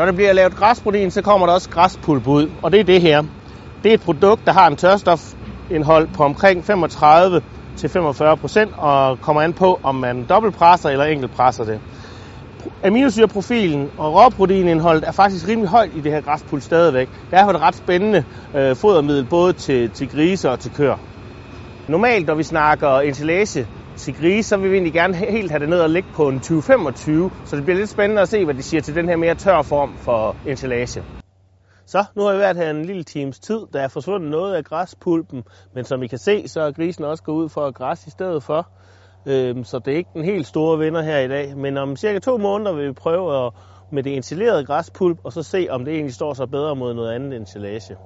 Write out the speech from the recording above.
Når der bliver lavet græsprotein, så kommer der også græspulp ud, og det er det her. Det er et produkt, der har en tørstofindhold på omkring 35 til 45 procent, og kommer an på, om man dobbeltpresser eller enkeltpresser det. Aminosyreprofilen og råproteinindholdet er faktisk rimelig højt i det her græspulp stadigvæk. Derfor er det ret spændende øh, fodermiddel både til, til grise og til køer. Normalt, når vi snakker ensilage til grise, så vil vi egentlig gerne helt have det ned og ligge på en 2025, så det bliver lidt spændende at se, hvad de siger til den her mere tør form for ensilage. Så, nu har vi været her en lille times tid. Der er forsvundet noget af græspulpen, men som I kan se, så er grisen også gået ud for at græs i stedet for. Øhm, så det er ikke den helt store vinder her i dag. Men om cirka to måneder vil vi prøve at, med det ensilerede græspulp, og så se, om det egentlig står sig bedre mod noget andet ensilage.